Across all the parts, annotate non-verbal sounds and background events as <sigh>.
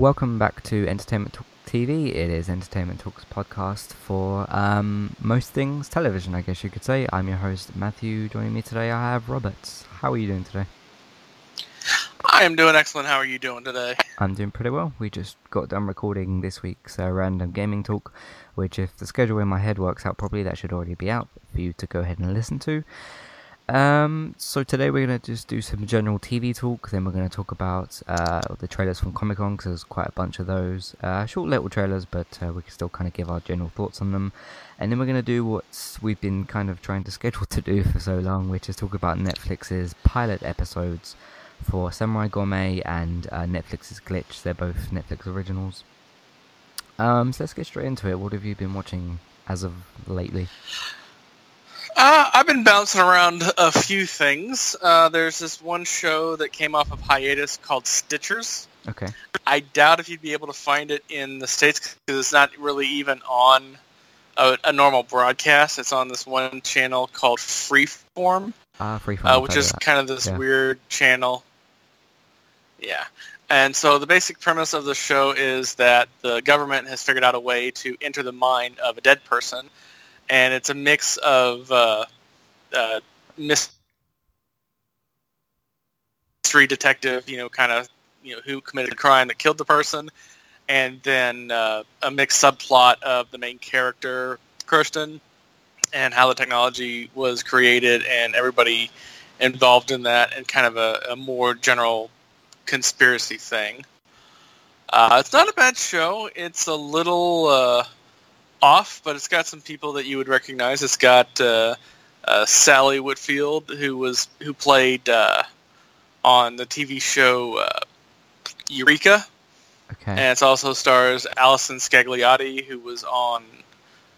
Welcome back to Entertainment Talk TV. It is Entertainment Talks podcast for um, most things television, I guess you could say. I'm your host, Matthew. Joining me today, I have Roberts. How are you doing today? I am doing excellent. How are you doing today? I'm doing pretty well. We just got done recording this week's uh, random gaming talk, which, if the schedule in my head works out properly, that should already be out for you to go ahead and listen to. Um, so today we're to just do some general TV talk, then we're to talk about uh, the trailers from Comic Con, because there's quite a bunch of those. Uh, short little trailers, but uh, we can still kind of give our general thoughts on them. And then we're to do what we've been kind of trying to <laughs> schedule to do for so long, which is talk about Netflix's pilot episodes for Samurai Gourmet and uh, Netflix's Glitch. They're both Netflix originals. Um, so let's get straight into it. What have you been watching as of lately? Uh, I've been bouncing around a few things. Uh, there's this one show that came off of hiatus called Stitchers. Okay. I doubt if you'd be able to find it in the States because it's not really even on a, a, normal broadcast. It's on this one channel called Freeform, uh, Freeform uh, which is kind of this yeah. weird channel. Yeah. And so the basic premise of the show is that the government has figured out a way to enter the mind of a dead person – and it's a mix of uh, uh, mystery detective, you know, kind of, you know, who committed the crime that killed the person, and then uh, a mixed subplot of the main character, Kirsten, and how the technology was created and everybody involved in that, and kind of a, a more general conspiracy thing. Uh, it's not a bad show. It's a little uh, off, but it's got some people that you would recognize. It's got uh, uh, Sally Whitfield, who was who played uh, on the TV show uh, Eureka. Okay. And it also stars Allison Scagliotti, who was on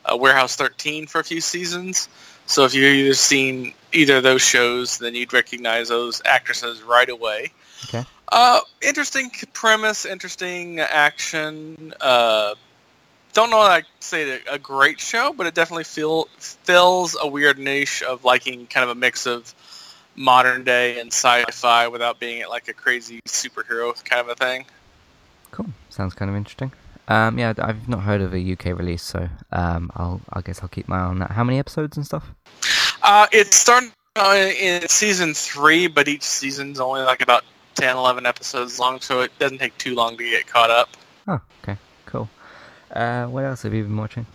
uh, Warehouse 13 for a few seasons. So if you've either seen either of those shows, then you'd recognize those actresses right away. Okay. Uh, interesting premise, interesting action. Uh, don't know that I say it a great show, but it definitely feel fills a weird niche of liking kind of a mix of modern day and sci-fi without being like a crazy superhero kind of a thing. Cool. Sounds kind of interesting. Um, yeah, I've not heard of a UK release, so um, I'll I guess I'll keep my eye on that. How many episodes and stuff? Uh, it's starting uh, in season three, but each season's only like about 10, 11 episodes long, so it doesn't take too long to get caught up. Oh, okay. Uh, what else have you been watching?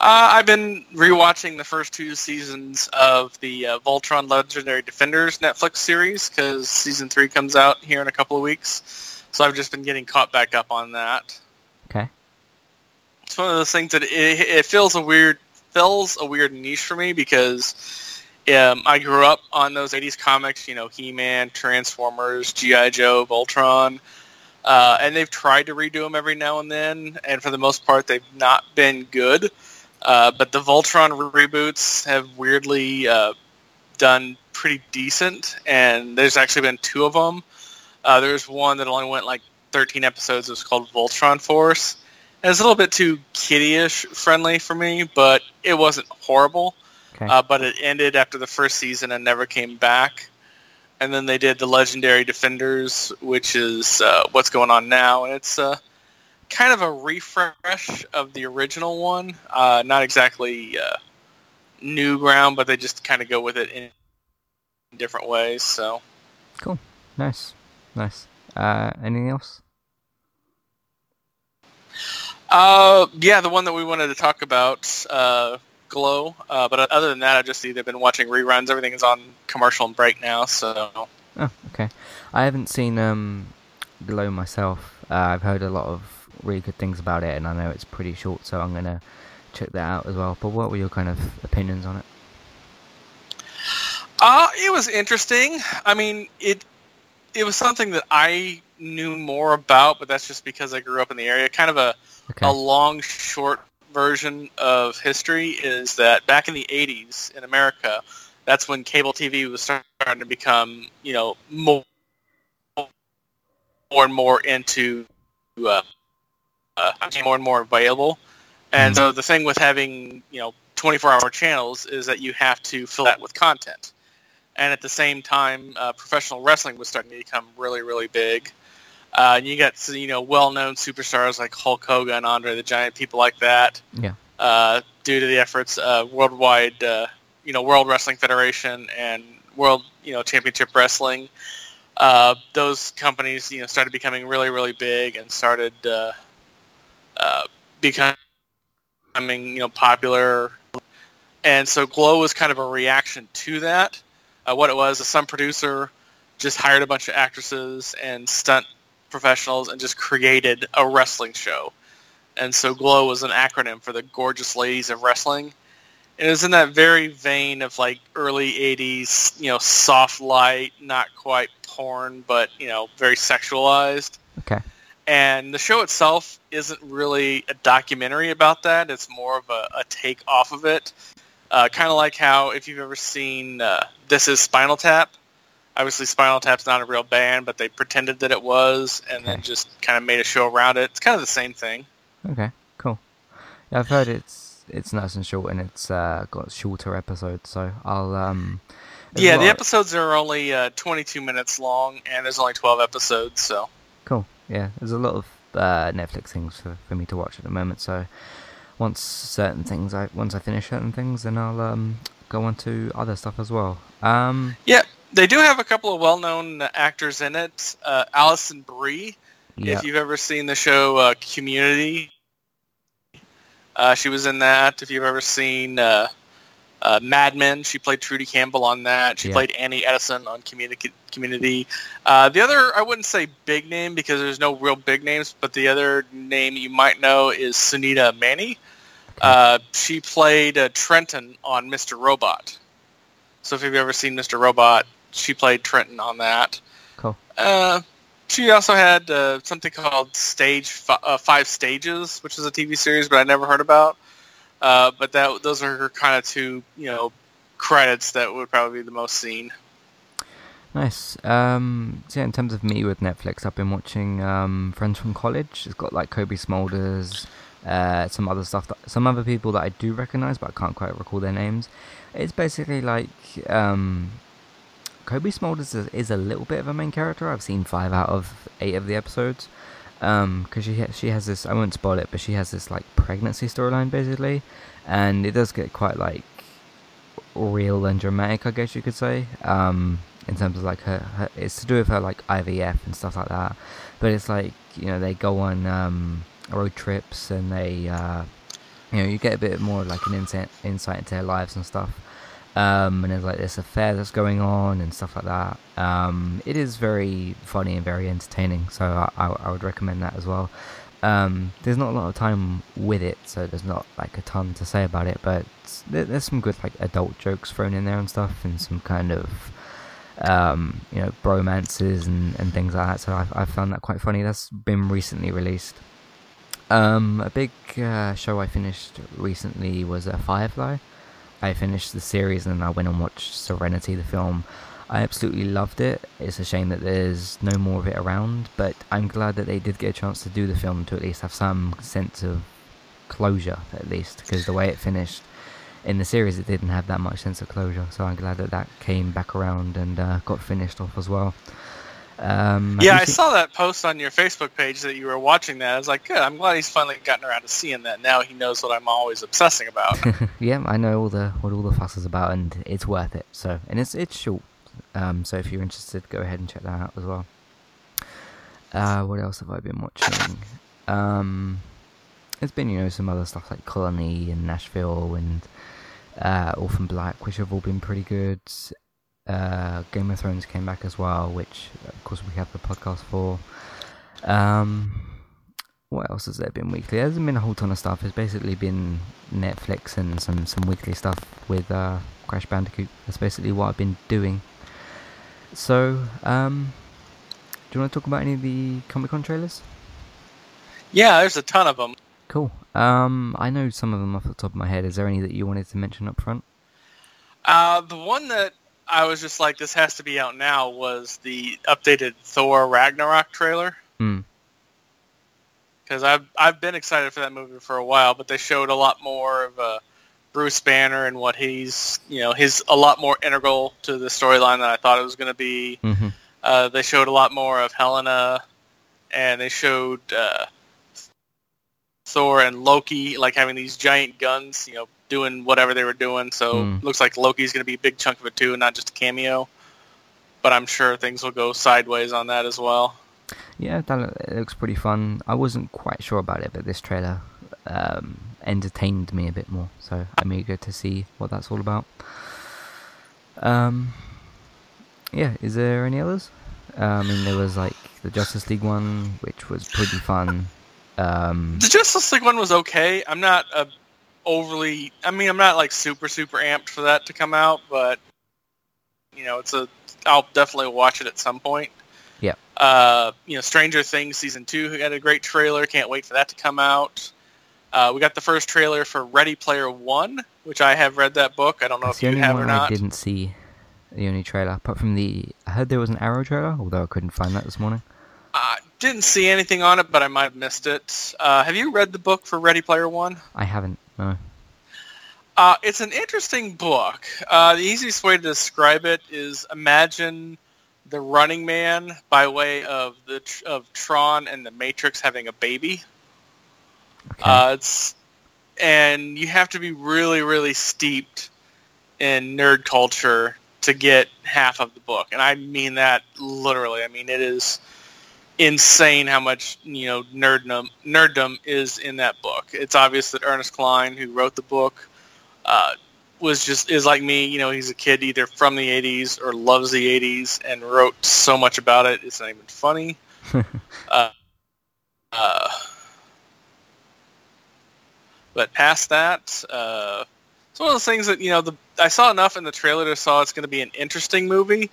Uh, I've been rewatching the first two seasons of the uh, Voltron Legendary Defenders Netflix series because season three comes out here in a couple of weeks. So I've just been getting caught back up on that. Okay. It's one of those things that it, it fills a weird fills a weird niche for me because um, I grew up on those 80s comics, you know, He-Man, Transformers, G.I. Joe, Voltron. Uh, and they've tried to redo them every now and then, and for the most part, they've not been good. Uh, but the Voltron reboots have weirdly uh, done pretty decent, and there's actually been two of them. Uh, there's one that only went like 13 episodes. It was called Voltron Force. And it's a little bit too kiddie-ish friendly for me, but it wasn't horrible. Okay. Uh, but it ended after the first season and never came back and then they did the Legendary Defenders, which is uh, what's going on now, and it's uh, kind of a refresh of the original one. Uh, not exactly uh, new ground, but they just kind of go with it in different ways. So cool, nice, nice. Uh, anything else? Uh, yeah, the one that we wanted to talk about uh, Glow. Uh, but other than that, I've just either been watching reruns. Everything is on commercial and break now, so. Oh, okay. I haven't seen um, Glow myself. Uh, I've heard a lot of really good things about it, and I know it's pretty short, so I'm gonna check that out as well. But what were your kind of opinions on it? Uh, it was interesting. I mean, it it was something that I knew more about, but that's just because I grew up in the area. Kind of a okay. a long, short version of history is that back in the 80s in America, that's when cable TV was starting to become, you know, more, more and more into, uh, uh, more and more available. And mm-hmm. so the thing with having, you know, 24-hour channels is that you have to fill that with content. and at the same time, uh, professional wrestling was starting to become really, really big. Uh, you got you know well-known superstars like Hulk Hogan, Andre the Giant, people like that. Yeah. Uh, due to the efforts, uh, worldwide, uh, you know, World Wrestling Federation and World, you know, Championship Wrestling. Uh, those companies, you know, started becoming really, really big and started uh, uh, becoming, you know, popular. And so Glow was kind of a reaction to that. Uh, what it was, some producer just hired a bunch of actresses and stunt professionals and just created a wrestling show. And so Glow was an acronym for the Gorgeous Ladies of Wrestling. And it was in that very vein of like early 80s, you know, soft light, not quite porn, but, you know, very sexualized. Okay. And the show itself isn't really a documentary about that. It's more of a, a take off of it. Uh, kind of like how if you've ever seen uh, This Is Spinal Tap, obviously Spinal Tap's not a real band, but they pretended that it was and then just kind of made a show around it. It's kind of the same thing. Okay. Cool. Yeah, I've heard it's it's nice and short, and it's uh, got shorter episodes. So I'll um. Yeah, the episodes are only uh, 22 minutes long, and there's only 12 episodes, so Cool. Yeah, there's a lot of uh, Netflix things for, for me to watch at the moment. So once certain things, I once I finish certain things, then I'll um go on to other stuff as well. Um. yeah. They do have a couple of well-known actors in it. Uh, Alison Brie, Yeah. if you've ever seen the show uh, Community, uh, she was in that. If you've ever seen uh, uh, Mad Men, she played Trudy Campbell on that. She Yeah. played Annie Edison on Community. Community. Uh, the other, I wouldn't say big name because there's no real big names, but the other name you might know is Sunita Mani. Uh, she played uh, Trenton on Mr. Robot. So if you've ever seen Mr. Robot, she played Trenton on that. Cool. Uh, she also had uh, something called Stage fi- uh, Five Stages, which is a TV series, but I never heard about. Uh, but that those are her kind of two, you know, credits that would probably be the most seen. Nice. Um, so yeah, in terms of me with Netflix, I've been watching um, Friends from College. It's got like Cobie Smulders, uh, some other stuff, that, some other people that I do recognize, but I can't quite recall their names. It's basically like um, Cobie Smulders is, is a little bit of a main character. I've seen five out of eight of the episodes. Because she she has this, I won't spoil it, but she has this like pregnancy storyline basically, and it does get quite like real and dramatic, I guess you could say. Um, in terms of like her, her, it's to do with her like IVF and stuff like that. But it's like you know they go on um, road trips and they, uh, you know, you get a bit more like an insight insight into their lives and stuff. Um, and there's like this affair that's going on and stuff like that. Um, it is very funny and very entertaining, so I, I, I would recommend that as well. Um, there's not a lot of time with it, so there's not like a ton to say about it. But there, there's some good like adult jokes thrown in there and stuff, and some kind of um, you know bromances and, and things like that. So I've, I've found that quite funny. That's been recently released. Um, a big uh, show I finished recently was uh, Firefly. I finished the series and then I went and watched Serenity, the film. I absolutely loved it. It's a shame that there's no more of it around, but I'm glad that they did get a chance to do the film to at least have some sense of closure, at least, because the way it finished in the series, it didn't have that much sense of closure. So I'm glad that that came back around and uh, got finished off as well. Um, Yeah, I seen- saw that post on your Facebook page that you were watching that. I was like, good. I'm glad he's finally gotten around to seeing that. Now he knows what I'm always obsessing about. <laughs> yeah, I know all the what all the fuss is about, and it's worth it. So, and it's it's short. Um, so if you're interested, go ahead and check that out as well. Uh, what else have I been watching? Um, there's been you know some other stuff like Colony and Nashville and uh, Orphan Black, which have all been pretty good. Uh, Game of Thrones came back as well, which of course we have the podcast for. Um, what else has there been weekly? There hasn't been a whole ton of stuff. It's basically been Netflix and some some weekly stuff with uh, Crash Bandicoot. That's basically what I've been doing. So, um, do you want to talk about any of the Comic Con trailers? yeah, there's a ton of them. Cool. Um, I know some of them off the top of my head. Is there any that you wanted to mention up front? Uh, the one that I was just like, this has to be out now was the updated Thor Ragnarok trailer. Hmm. Because I've I've been excited for that movie for a while, but they showed a lot more of uh, Bruce Banner and what he's, you know, he's a lot more integral to the storyline than I thought it was going to be. hmm Uh, they showed a lot more of Helena, and they showed uh, Thor and Loki like having these giant guns, you know, doing whatever they were doing. So Mm. looks like Loki's going to be a big chunk of it too, and not just a cameo. But I'm sure things will go sideways on that as well. Yeah, that looks pretty fun. I wasn't quite sure about it, but this trailer um, entertained me a bit more. So I'm eager to see what that's all about. Um, yeah, is there any others? Uh, I mean, there was like the Justice League one, which was pretty fun. Um, The Justice League one was okay. I'm not uh, overly. I mean, I'm not like super super amped for that to come out, but you know, it's a. I'll definitely watch it at some point. Yeah. Uh, you know, Stranger Things season two got a great trailer. Can't wait for that to come out. Uh, we got the first trailer for Ready Player One, which I have read that book. I don't know that's if you have or not. I didn't see. The only trailer, apart from the, I heard there was an Arrow trailer, although I couldn't find that this morning. I didn't see anything on it, but I might have missed it. Uh, have you read the book for Ready Player One? I haven't. No. Uh, it's an interesting book. Uh, the easiest way to describe it is imagine the Running Man by way of the of Tron and the Matrix having a baby. Okay. Uh, it's and you have to be really really steeped in nerd culture to get half of the book, and I mean that literally. I mean it is insane how much you know nerddom nerddom is in that book. It's obvious that Ernest Cline, who wrote the book, uh, was just is like me. You know, he's a kid either from the '80s or loves the '80s and wrote so much about it. It's not even funny. <laughs> uh, uh, but past that, uh, it's one of those things that you know. The I saw enough in the trailer to saw it's going to be an interesting movie.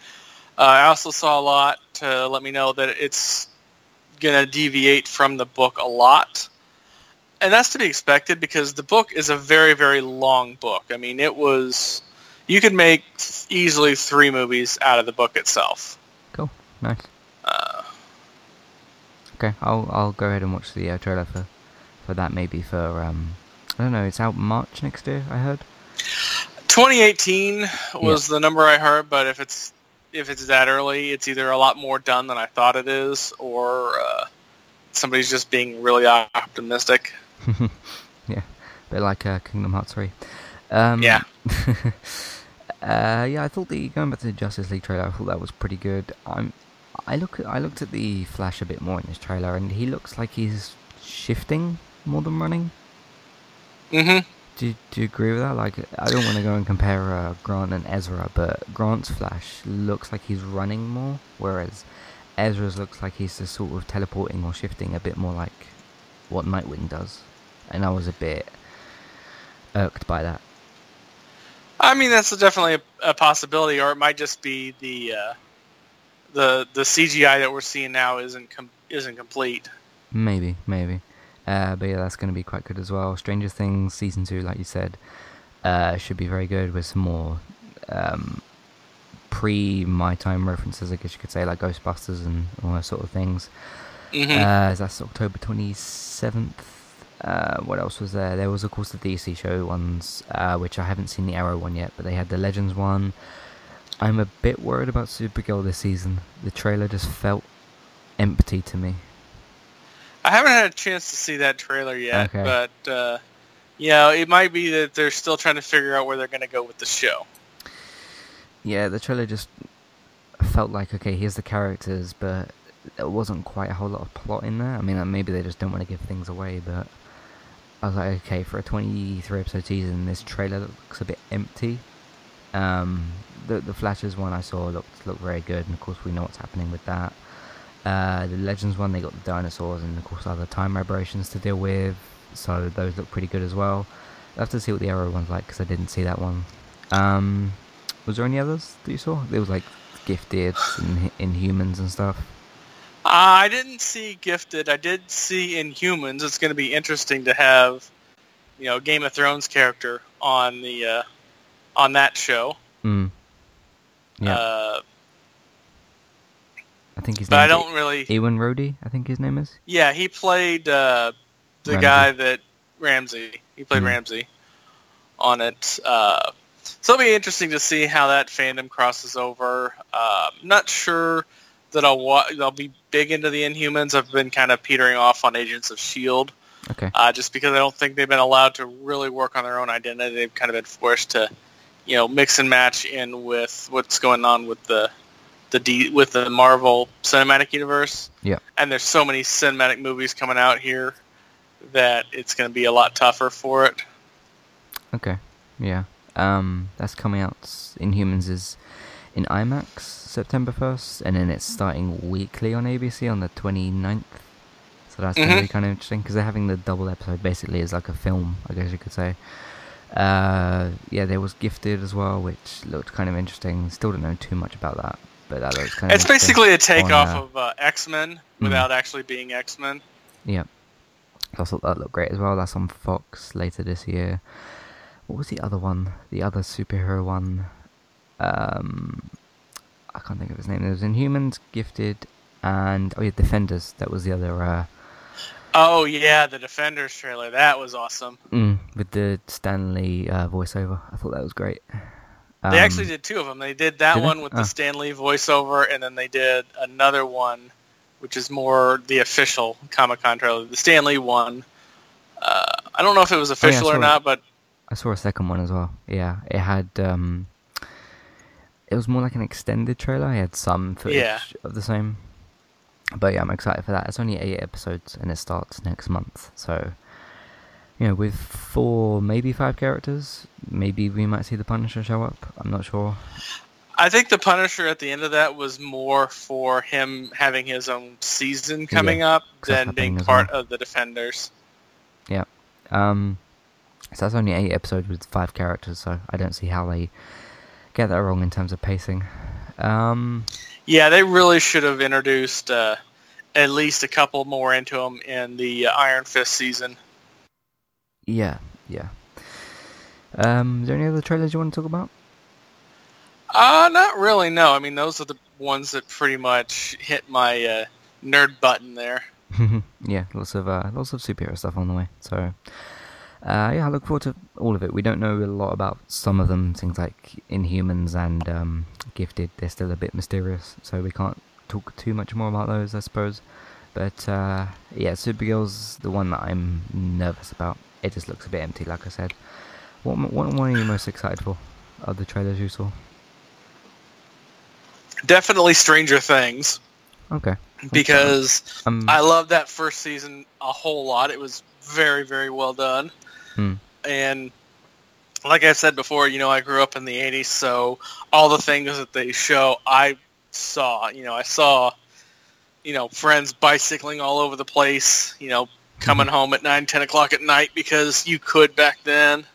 Uh, I also saw a lot to let me know that it's going to deviate from the book a lot. And that's to be expected because the book is a very, very long book. I mean, it was, you could make easily three movies out of the book itself. cool. Nice. Uh, Okay, I'll I'll go ahead and watch the uh, trailer for for that maybe for um I don't know. It's out March next year. I heard. 2018 was the number I heard, but if it's if it's that early, it's either a lot more done than I thought it is, or uh, somebody's just being really optimistic. <laughs> yeah, a bit like uh, Kingdom Hearts three. Um, Yeah. <laughs> uh, yeah, I thought the going back to the Justice League trailer, I thought that was pretty good. I'm, I look, at, I looked at the Flash a bit more in this trailer, and he looks like he's shifting more than running. hmm Do you, do you agree with that? Like, I don't want to go and compare uh, Grant and Ezra, but Grant's Flash looks like he's running more, whereas Ezra's looks like he's just sort of teleporting or shifting a bit more like what Nightwing does. And I was a bit irked by that. I mean, that's definitely a, a possibility, or it might just be the uh, the the CGI that we're seeing now isn't com- isn't complete. Maybe, maybe. Uh, but yeah, that's going to be quite good as well. Stranger Things season two, like you said, uh, should be very good with some more um, pre my time references, I guess you could say, like Ghostbusters and all those sort of things. hmm Uh, that's October 27th. Uh, what else was there? There was, of course, the DC show ones, uh, which I haven't seen the Arrow one yet, but they had the Legends one. I'm a bit worried about Supergirl this season. The trailer just felt empty to me. I haven't had a chance to see that trailer yet, Okay. but uh, you know, it might be that they're still trying to figure out where they're going to go with the show. Yeah, the trailer just felt like, okay, here's the characters, but there wasn't quite a whole lot of plot in there. I mean, maybe they just don't want to give things away, but I was like, okay, for a 23 episode season, this trailer looks a bit empty. Um, the the Flashes one I saw looked looked very good, and of course we know what's happening with that. Uh, the Legends one, they got the dinosaurs and of course other time aberrations to deal with, so those look pretty good as well. I'll have to see what the Arrow one's like because I didn't see that one. Um, was there any others that you saw? There was like Gifted and Inhumans and stuff. Uh, I didn't see Gifted. I did see Inhumans. It's going to be interesting to have, you know, Game of Thrones character on the uh, on that show. Mm. Yeah, Uh, I think but I don't really. Ewan Rhodey, I think his name is. Yeah, he played uh, the Ramsay. guy that Ramsay. He played Hmm. Ramsay on it. Uh, so it'll be interesting to see how that fandom crosses over. Uh, not sure that I'll wa- I'll be big into the Inhumans. I've been kind of petering off on Agents of Shield, Okay. uh, just because I don't think they've been allowed to really work on their own identity. They've kind of been forced to, you know, mix and match in with what's going on with the the D, with the Marvel Cinematic Universe. Yeah. And there's so many cinematic movies coming out here that it's going to be a lot tougher for it. Okay. Yeah. Um, that's coming out. Inhumans is in IMAX September 1st, and then it's starting weekly on ABC on the 29th. So that's going to be kind of interesting because they're having the double episode basically as like a film, I guess you could say. Uh, yeah, there was Gifted as well, which looked kind of interesting. Still don't know too much about that, but looks kind of. It's basically a takeoff on, uh, of uh, X Men Hmm. without actually being X Men. Yeah. I thought that looked great as well. That's on Fox later this year. What was the other one? The other superhero one? Um, I can't think of his name. There was Inhumans, Gifted, and oh yeah, Defenders. That was the other. Uh, Oh yeah, the Defenders trailer that was awesome. mm, with the Stan Lee uh, voiceover. I thought that was great. They actually Um, did two of them. They did that did one with Oh. the Stan Lee voiceover, and then they did another one, which is more the official Comic Con trailer. The Stan Lee one. Uh, I don't know if it was Oh, yeah, I official or it. not, but I saw a second one as well. Yeah, it had. Um, it was more like an extended trailer. It had some footage Yeah. of the same. But yeah, I'm excited for that. It's only eight episodes and it starts next month. So, you know, with four, maybe five characters, maybe we might see the Punisher show up. I'm not sure. I think the Punisher at the end of that was more for him having his own season coming up 'cause that's than being part well. of the Defenders. Yeah. Um, so that's only eight episodes with five characters. So I don't see how they get that wrong in terms of pacing. Um, Yeah, they really should have introduced uh, at least a couple more into them in the uh, Iron Fist season. Yeah, yeah. Um, is there any other trailers you want to talk about? Uh, not really. No, I mean those are the ones that pretty much hit my uh, nerd button there. <laughs> yeah, lots of uh, lots of superhero stuff on the way. So, uh, yeah, I look forward to all of it. We don't know a lot about some of them, things like Inhumans and um, Gifted. They're still a bit mysterious, so we can't talk too much more about those, I suppose. But uh, yeah, Supergirl's the one that I'm nervous about. It just looks a bit empty, like I said. What what one are you most excited for? Of the trailers you saw? Definitely Stranger Things Okay. because Um, I love that first season a whole lot. It was very, very well done. Hmm. And like I said before, you know, I grew up in the 80s, so all the things that they show, I saw. You know, I saw, you know, friends bicycling all over the place, you know, coming home at 9, 10 o'clock at night because you could back then.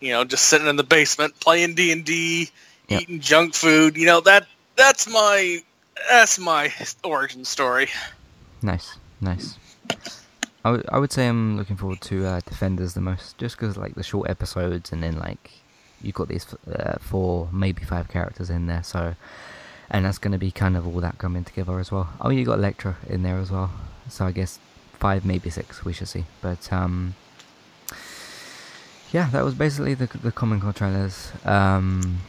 You know, just sitting in the basement playing D&D, Yeah. eating junk food. You know, that that's my that's my origin story. Nice, nice. I would- I would say I'm looking forward to uh, Defenders the most, just because like the short episodes, and then like you've got these uh, four, maybe five characters in there, so and that's going to be kind of all that coming together as well. Oh, you got Elektra in there as well, so I guess five, maybe six. We should see, but um, yeah, that was basically the the Comic Con trailers. Um,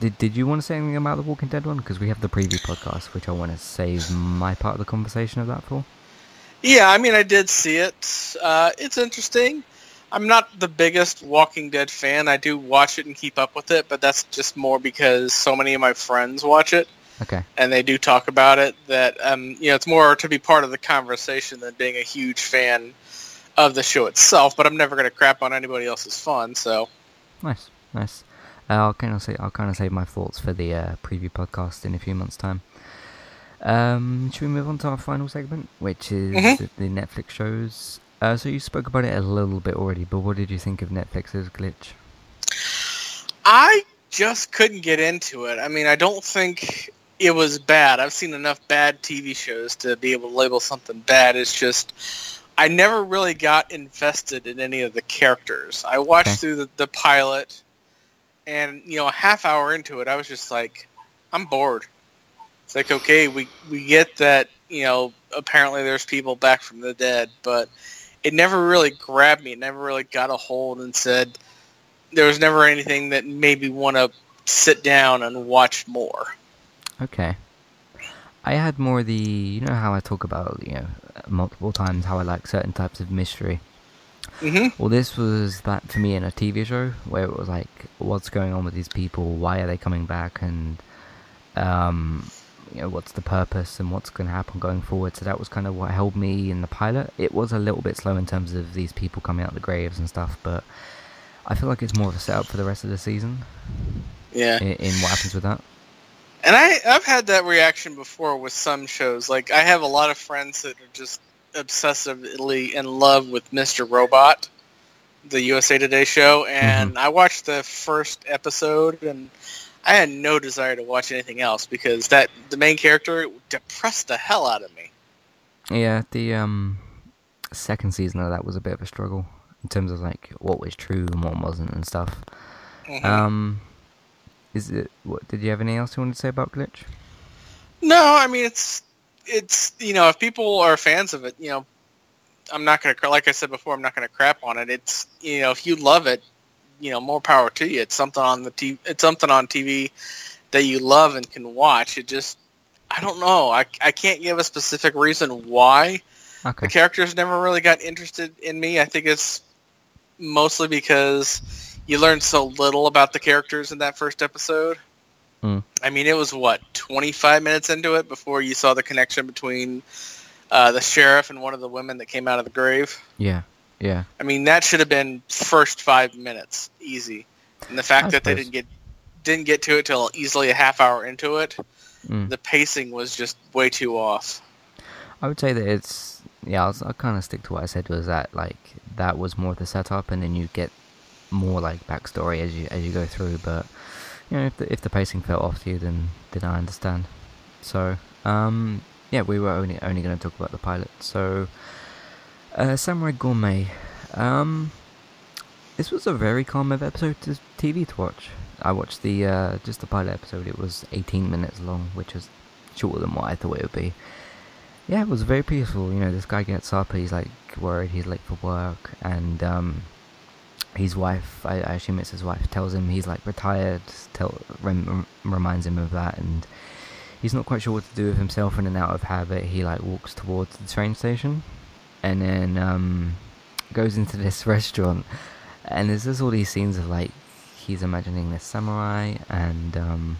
did Did you want to say anything about the Walking Dead one? Because we have the preview podcast, which I want to save my part of the conversation of that for. Yeah, I mean, I did see it. Uh, it's interesting. I'm not the biggest Walking Dead fan. I do watch it and keep up with it, but that's just more because so many of my friends watch it Okay. and they do talk about it. That um, you know, it's more to be part of the conversation than being a huge fan of the show itself. But I'm never going to crap on anybody else's fun. So Nice, nice. Uh, I'll kind of say I'll kind of save my thoughts for the uh, preview podcast in a few months' time. Um, should we move on to our final segment, which is Mhm. the, the Netflix shows? Uh, so you spoke about it a little bit already, but what did you think of Netflix's glitch? I just couldn't get into it. I mean, I don't think it was bad. I've seen enough bad TV shows to be able to label something bad. It's just I never really got invested in any of the characters. I watched Okay. through the, the pilot, and you know, a half hour into it, I was just like, I'm bored. It's like, okay, we we get that you know apparently there's people back from the dead, but it never really grabbed me. It never really got a hold and said, there was never anything that made me want to sit down and watch more. Okay. I had more the you know how I talk about you know multiple times how I like certain types of mystery. hmm Well, this was that for me in a TV show where it was like, what's going on with these people? Why are they coming back? And um, you know, what's the purpose and what's going to happen going forward? So that was kind of what held me in the pilot. It was a little bit slow in terms of these people coming out of the graves and stuff, but I feel like it's more of a setup for the rest of the season Yeah. in, in what happens with that. And I, I've had that reaction before with some shows. Like, I have a lot of friends that are just obsessively in love with Mr. Robot, the USA Today show, and I watched the first episode, and I had no desire to watch anything else because that the main character depressed the hell out of me. Yeah, the um second season of that was a bit of a struggle in terms of like what was true and what wasn't and stuff. Mhm. Um, is it? What did you have anything else you wanted to say about Glitch? No, I mean it's it's you know if people are fans of it, you know, I'm not gonna like I said before, I'm not gonna crap on it. It's you know if you love it, you know more power to you. It's something on the TV. It's something on TV that you love and can watch. It just I don't know. I I can't give a specific reason why Okay. the characters never really got interested in me. I think it's mostly because you learn so little about the characters in that first episode. Hmm. I mean, it was what 25 minutes into it before you saw the connection between uh, the sheriff and one of the women that came out of the grave. Yeah. Yeah. I mean, that should have been first five minutes, easy. And the fact I that they didn't get didn't get to it till easily a half hour into it, Mm. the pacing was just way too off. I would say that it's yeah. I'll, I'll kind of stick to what I said was that like that was more of the setup, and then you get more like backstory as you as you go through. But you know, if the if the pacing fell off to you, then then I understand. So um, yeah, we were only only going to talk about the pilot. So uh, Samurai Gourmet. Um, this was a very calm episode to TV to watch. I watched the uh, just the pilot episode. It was 18 minutes long, which was shorter than what I thought it would be. Yeah, it was very peaceful. You know, this guy gets up, he's like worried, he's late for work, and um, his wife, I, I assume it's his wife, tells him he's like retired, tell, rem, reminds him of that, and he's not quite sure what to do with himself. And then out of habit, he like walks towards the train station, and then um, goes into this <laughs> restaurant, and there's just all these scenes of like he's imagining this samurai, and um,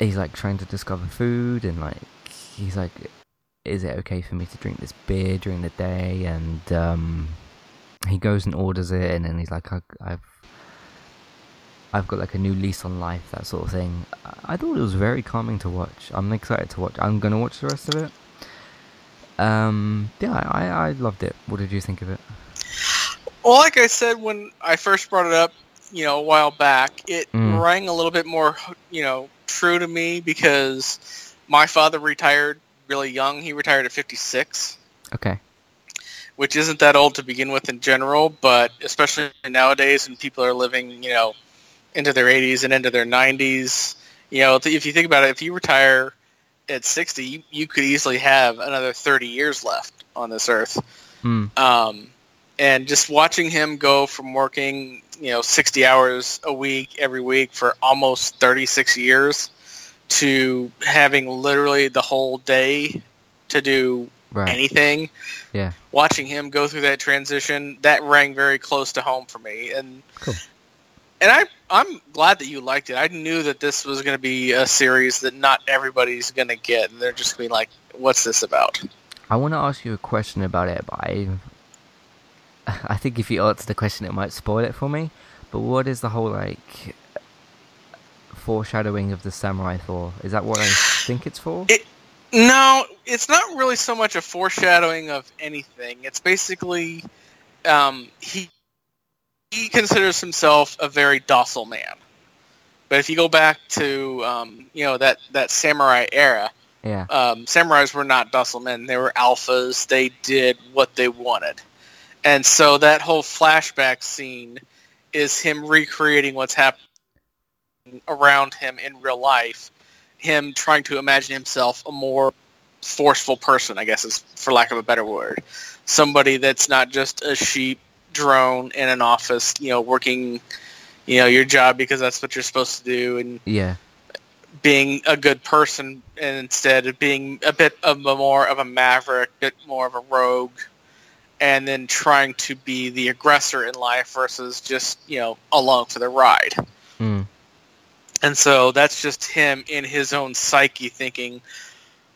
he's like trying to discover food and like he's like is it okay for me to drink this beer during the day and um he goes and orders it and then he's like I, i've i've got like a new lease on life that sort of thing. I- i thought it was very calming to watch. I'm excited to watch. I'm gonna watch the rest of it. Um yeah i i loved it. What did you think of it? Well, like I said when I first brought it up, you know, a while back, it Mm. rang a little bit more, you know, true to me because my father retired really young. He retired at 56, okay which isn't that old to begin with in general, but especially nowadays when people are living, you know, into their 80s and into their 90s, you know, if you think about it, if you retire at 60, you, you could easily have another 30 years left on this earth. Hmm. Um, and just watching him go from working, you know, 60 hours a week every week for almost 36 years to having literally the whole day to do right anything. Yeah. Watching him go through that transition, that rang very close to home for me. And Cool. and I I'm glad that you liked it. I knew that this was going to be a series that not everybody's going to get. And they're just going to be like, "What's this about?" I want to ask you a question about it, but I, <laughs> I think if you answer the question, it might spoil it for me. But what is the whole like foreshadowing of the samurai for? Is that what I think it's for? It- No, it's not really so much a foreshadowing of anything. It's basically um, he he considers himself a very docile man. But if you go back to um, you know that that samurai era, yeah. um, samurais were not docile men. They were alphas. They did what they wanted. And so that whole flashback scene is him recreating what's happening around him in real life. Him trying to imagine himself a more forceful person, I guess is for lack of a better word. Somebody that's not just a sheep drone in an office, you know, working, you know, your job because that's what you're supposed to do, and Yeah. being a good person, and instead of being a bit of a more of a maverick, a bit more of a rogue, and then trying to be the aggressor in life versus just you know along for the ride. Mm. And so that's just him in his own psyche thinking,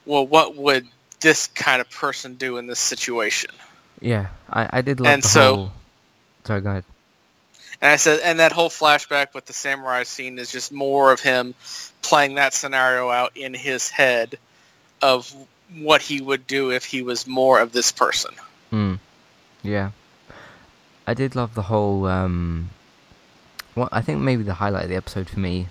well, what would this kind of person do in this situation? Yeah. I, I did love And the so- whole. Sorry, go ahead. And I said, and that whole flashback with the samurai scene is just more of him playing that scenario out in his head of what he would do if he was more of this person. Mm. Yeah. I did love the whole. Um, well, I think maybe the highlight of the episode for me,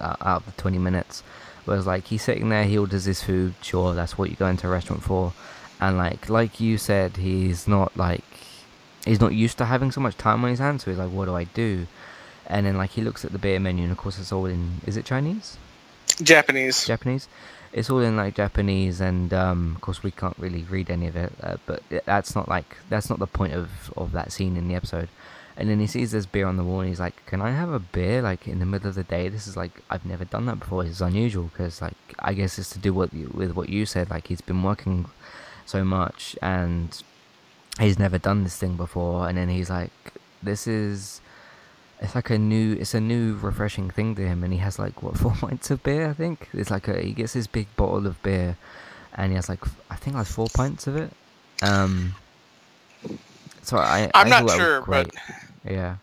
out of the 20 minutes, was like he's sitting there, he orders his food. Sure, that's what you go into a restaurant for. And like, like you said, he's not like he's not used to having so much time on his hands. So he's like, what do I do? And then like he looks at the beer menu, and of course it's all in. Is it Chinese? Japanese. Japanese. It's all in like Japanese, and um, of course we can't really read any of it. Uh, but that's not like that's not the point of of that scene in the episode. And then he sees this beer on the wall, and he's like, "Can I have a beer like in the middle of the day? This is like I've never done that before. It's unusual because like I guess it's to do what you, with what you said. Like he's been working so much, and he's never done this thing before. And then he's like, "This is." it's like a new it's a new refreshing thing to him and he has like what <laughs> four pints of beer i think it's like a he gets his big bottle of beer and he has like I think like four pints of it um so i I'm I not thought that was sure, but-. Yeah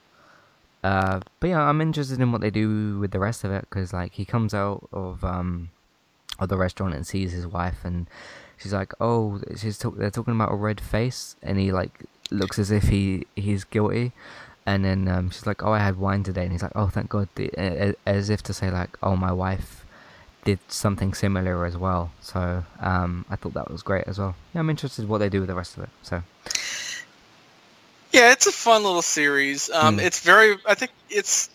uh but yeah i'm interested in what they do with the rest of it because like he comes out of um of the restaurant and sees his wife and she's like oh she's talk- they're talking about a red face and he like looks as if he he's guilty and then um, she's like, "Oh, I had wine today," and he's like, "Oh, thank God," as if to say like, "Oh, my wife did something similar as well." So um, I thought that was great as well. Yeah, I'm interested what they do with the rest of it. So Yeah, it's a fun little series. Um, Mm. It's very. I think it's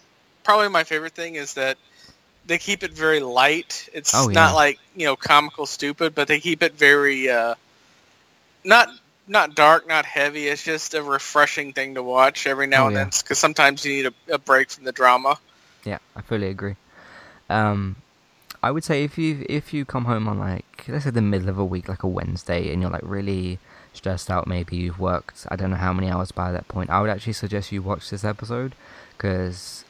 probably my favorite thing is that they keep it very light. It's Oh, yeah. not like you know comical stupid, but they keep it very uh, not not dark, not heavy. It's just a refreshing thing to watch every now Oh, and yeah. then because sometimes you need a, a break from the drama. yeah, I fully agree. Um, I would say if you if you come home on like let's say the middle of a week, like a Wednesday, and you're like really stressed out, maybe you've worked I don't know how many hours by that point. I would actually suggest you watch this episode because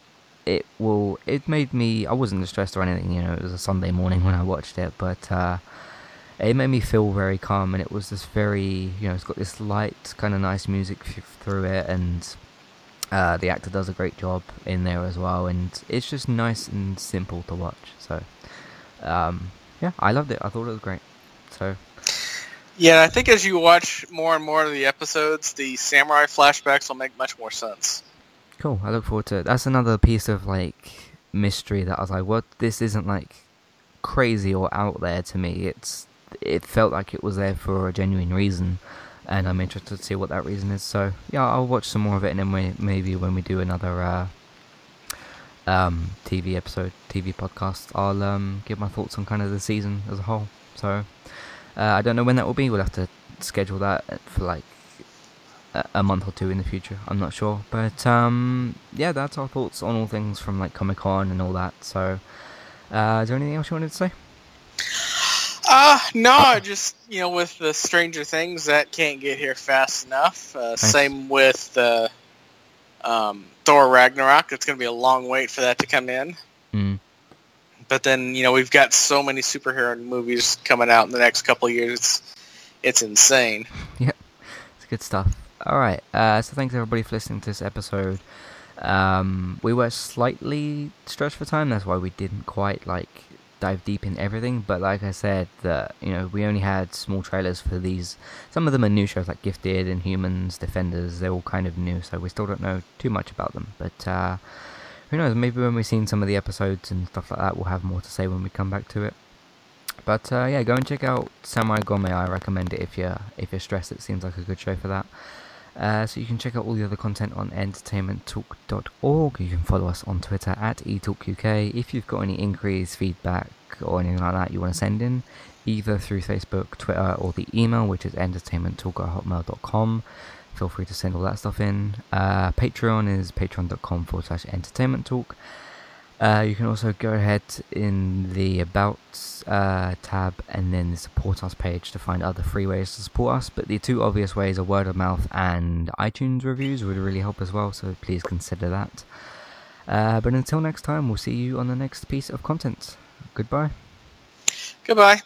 it will. It made me. I wasn't stressed or anything. You know, it was a Sunday morning when I watched it, but uh, it made me feel very calm, and it was this very. You know, it's got this light, kind of nice music through it, and uh, the actor does a great job in there as well, and it's just nice and simple to watch. So, um, yeah, I loved it. I thought it was great. So, Yeah, I think as you watch more and more of the episodes, the samurai flashbacks will make much more sense. cool. I look forward to it. That's another piece of like mystery that I was like, what? This isn't like crazy or out there to me. It's it felt like it was there for a genuine reason, and I'm interested to see what that reason is. So yeah, I'll watch some more of it, and then we, maybe when we do another uh, um, TV episode, TV podcast, I'll um, give my thoughts on kind of the season as a whole. So uh, I don't know when that will be. We'll have to schedule that for like a, a month or two in the future. I'm not sure, but um, yeah, that's our thoughts on all things from like Comic Con and all that. So, uh, is there anything else you wanted to say? Uh, no, just, you know, with the Stranger Things, that can't get here fast enough. Uh, Same with uh, um, Thor Ragnarok. It's going to be a long wait for that to come in. Mm. But then, you know, we've got so many superhero movies coming out in the next couple of years. It's, it's insane. <laughs> Yeah, it's good stuff. All right. Uh, so thanks everybody for listening to this episode. Um, we were slightly stretched for time. That's why we didn't quite like dive deep in everything. But like I said, that you know we only had small trailers for these. Some of them are new shows like Gifted and Humans, Defenders. They're all kind of new, so we still don't know too much about them. But uh, who knows? Maybe when we've seen some of the episodes and stuff like that, we'll have more to say when we come back to it. But uh, yeah, go and check out Samurai Gourmet. I recommend it if you're if you're stressed. It seems like a good show for that. Uh, so you can check out all the other content on entertainmenttalk.org. You can follow us on Twitter at etalkuk. If you've got any inquiries, feedback, or anything like that you want to send in, either through Facebook, Twitter, or the email, which is entertainmenttalk at hotmail.com. feel free to send all that stuff in. Uh, Patreon is patreon.com forward slash entertainment talk. Uh, you can also go ahead in the About uh, tab and then the Support Us page to find other free ways to support us. But the two obvious ways are word of mouth and iTunes reviews would really help as well, so please consider that. Uh, but until next time, we'll see you on the next piece of content. Goodbye. Goodbye.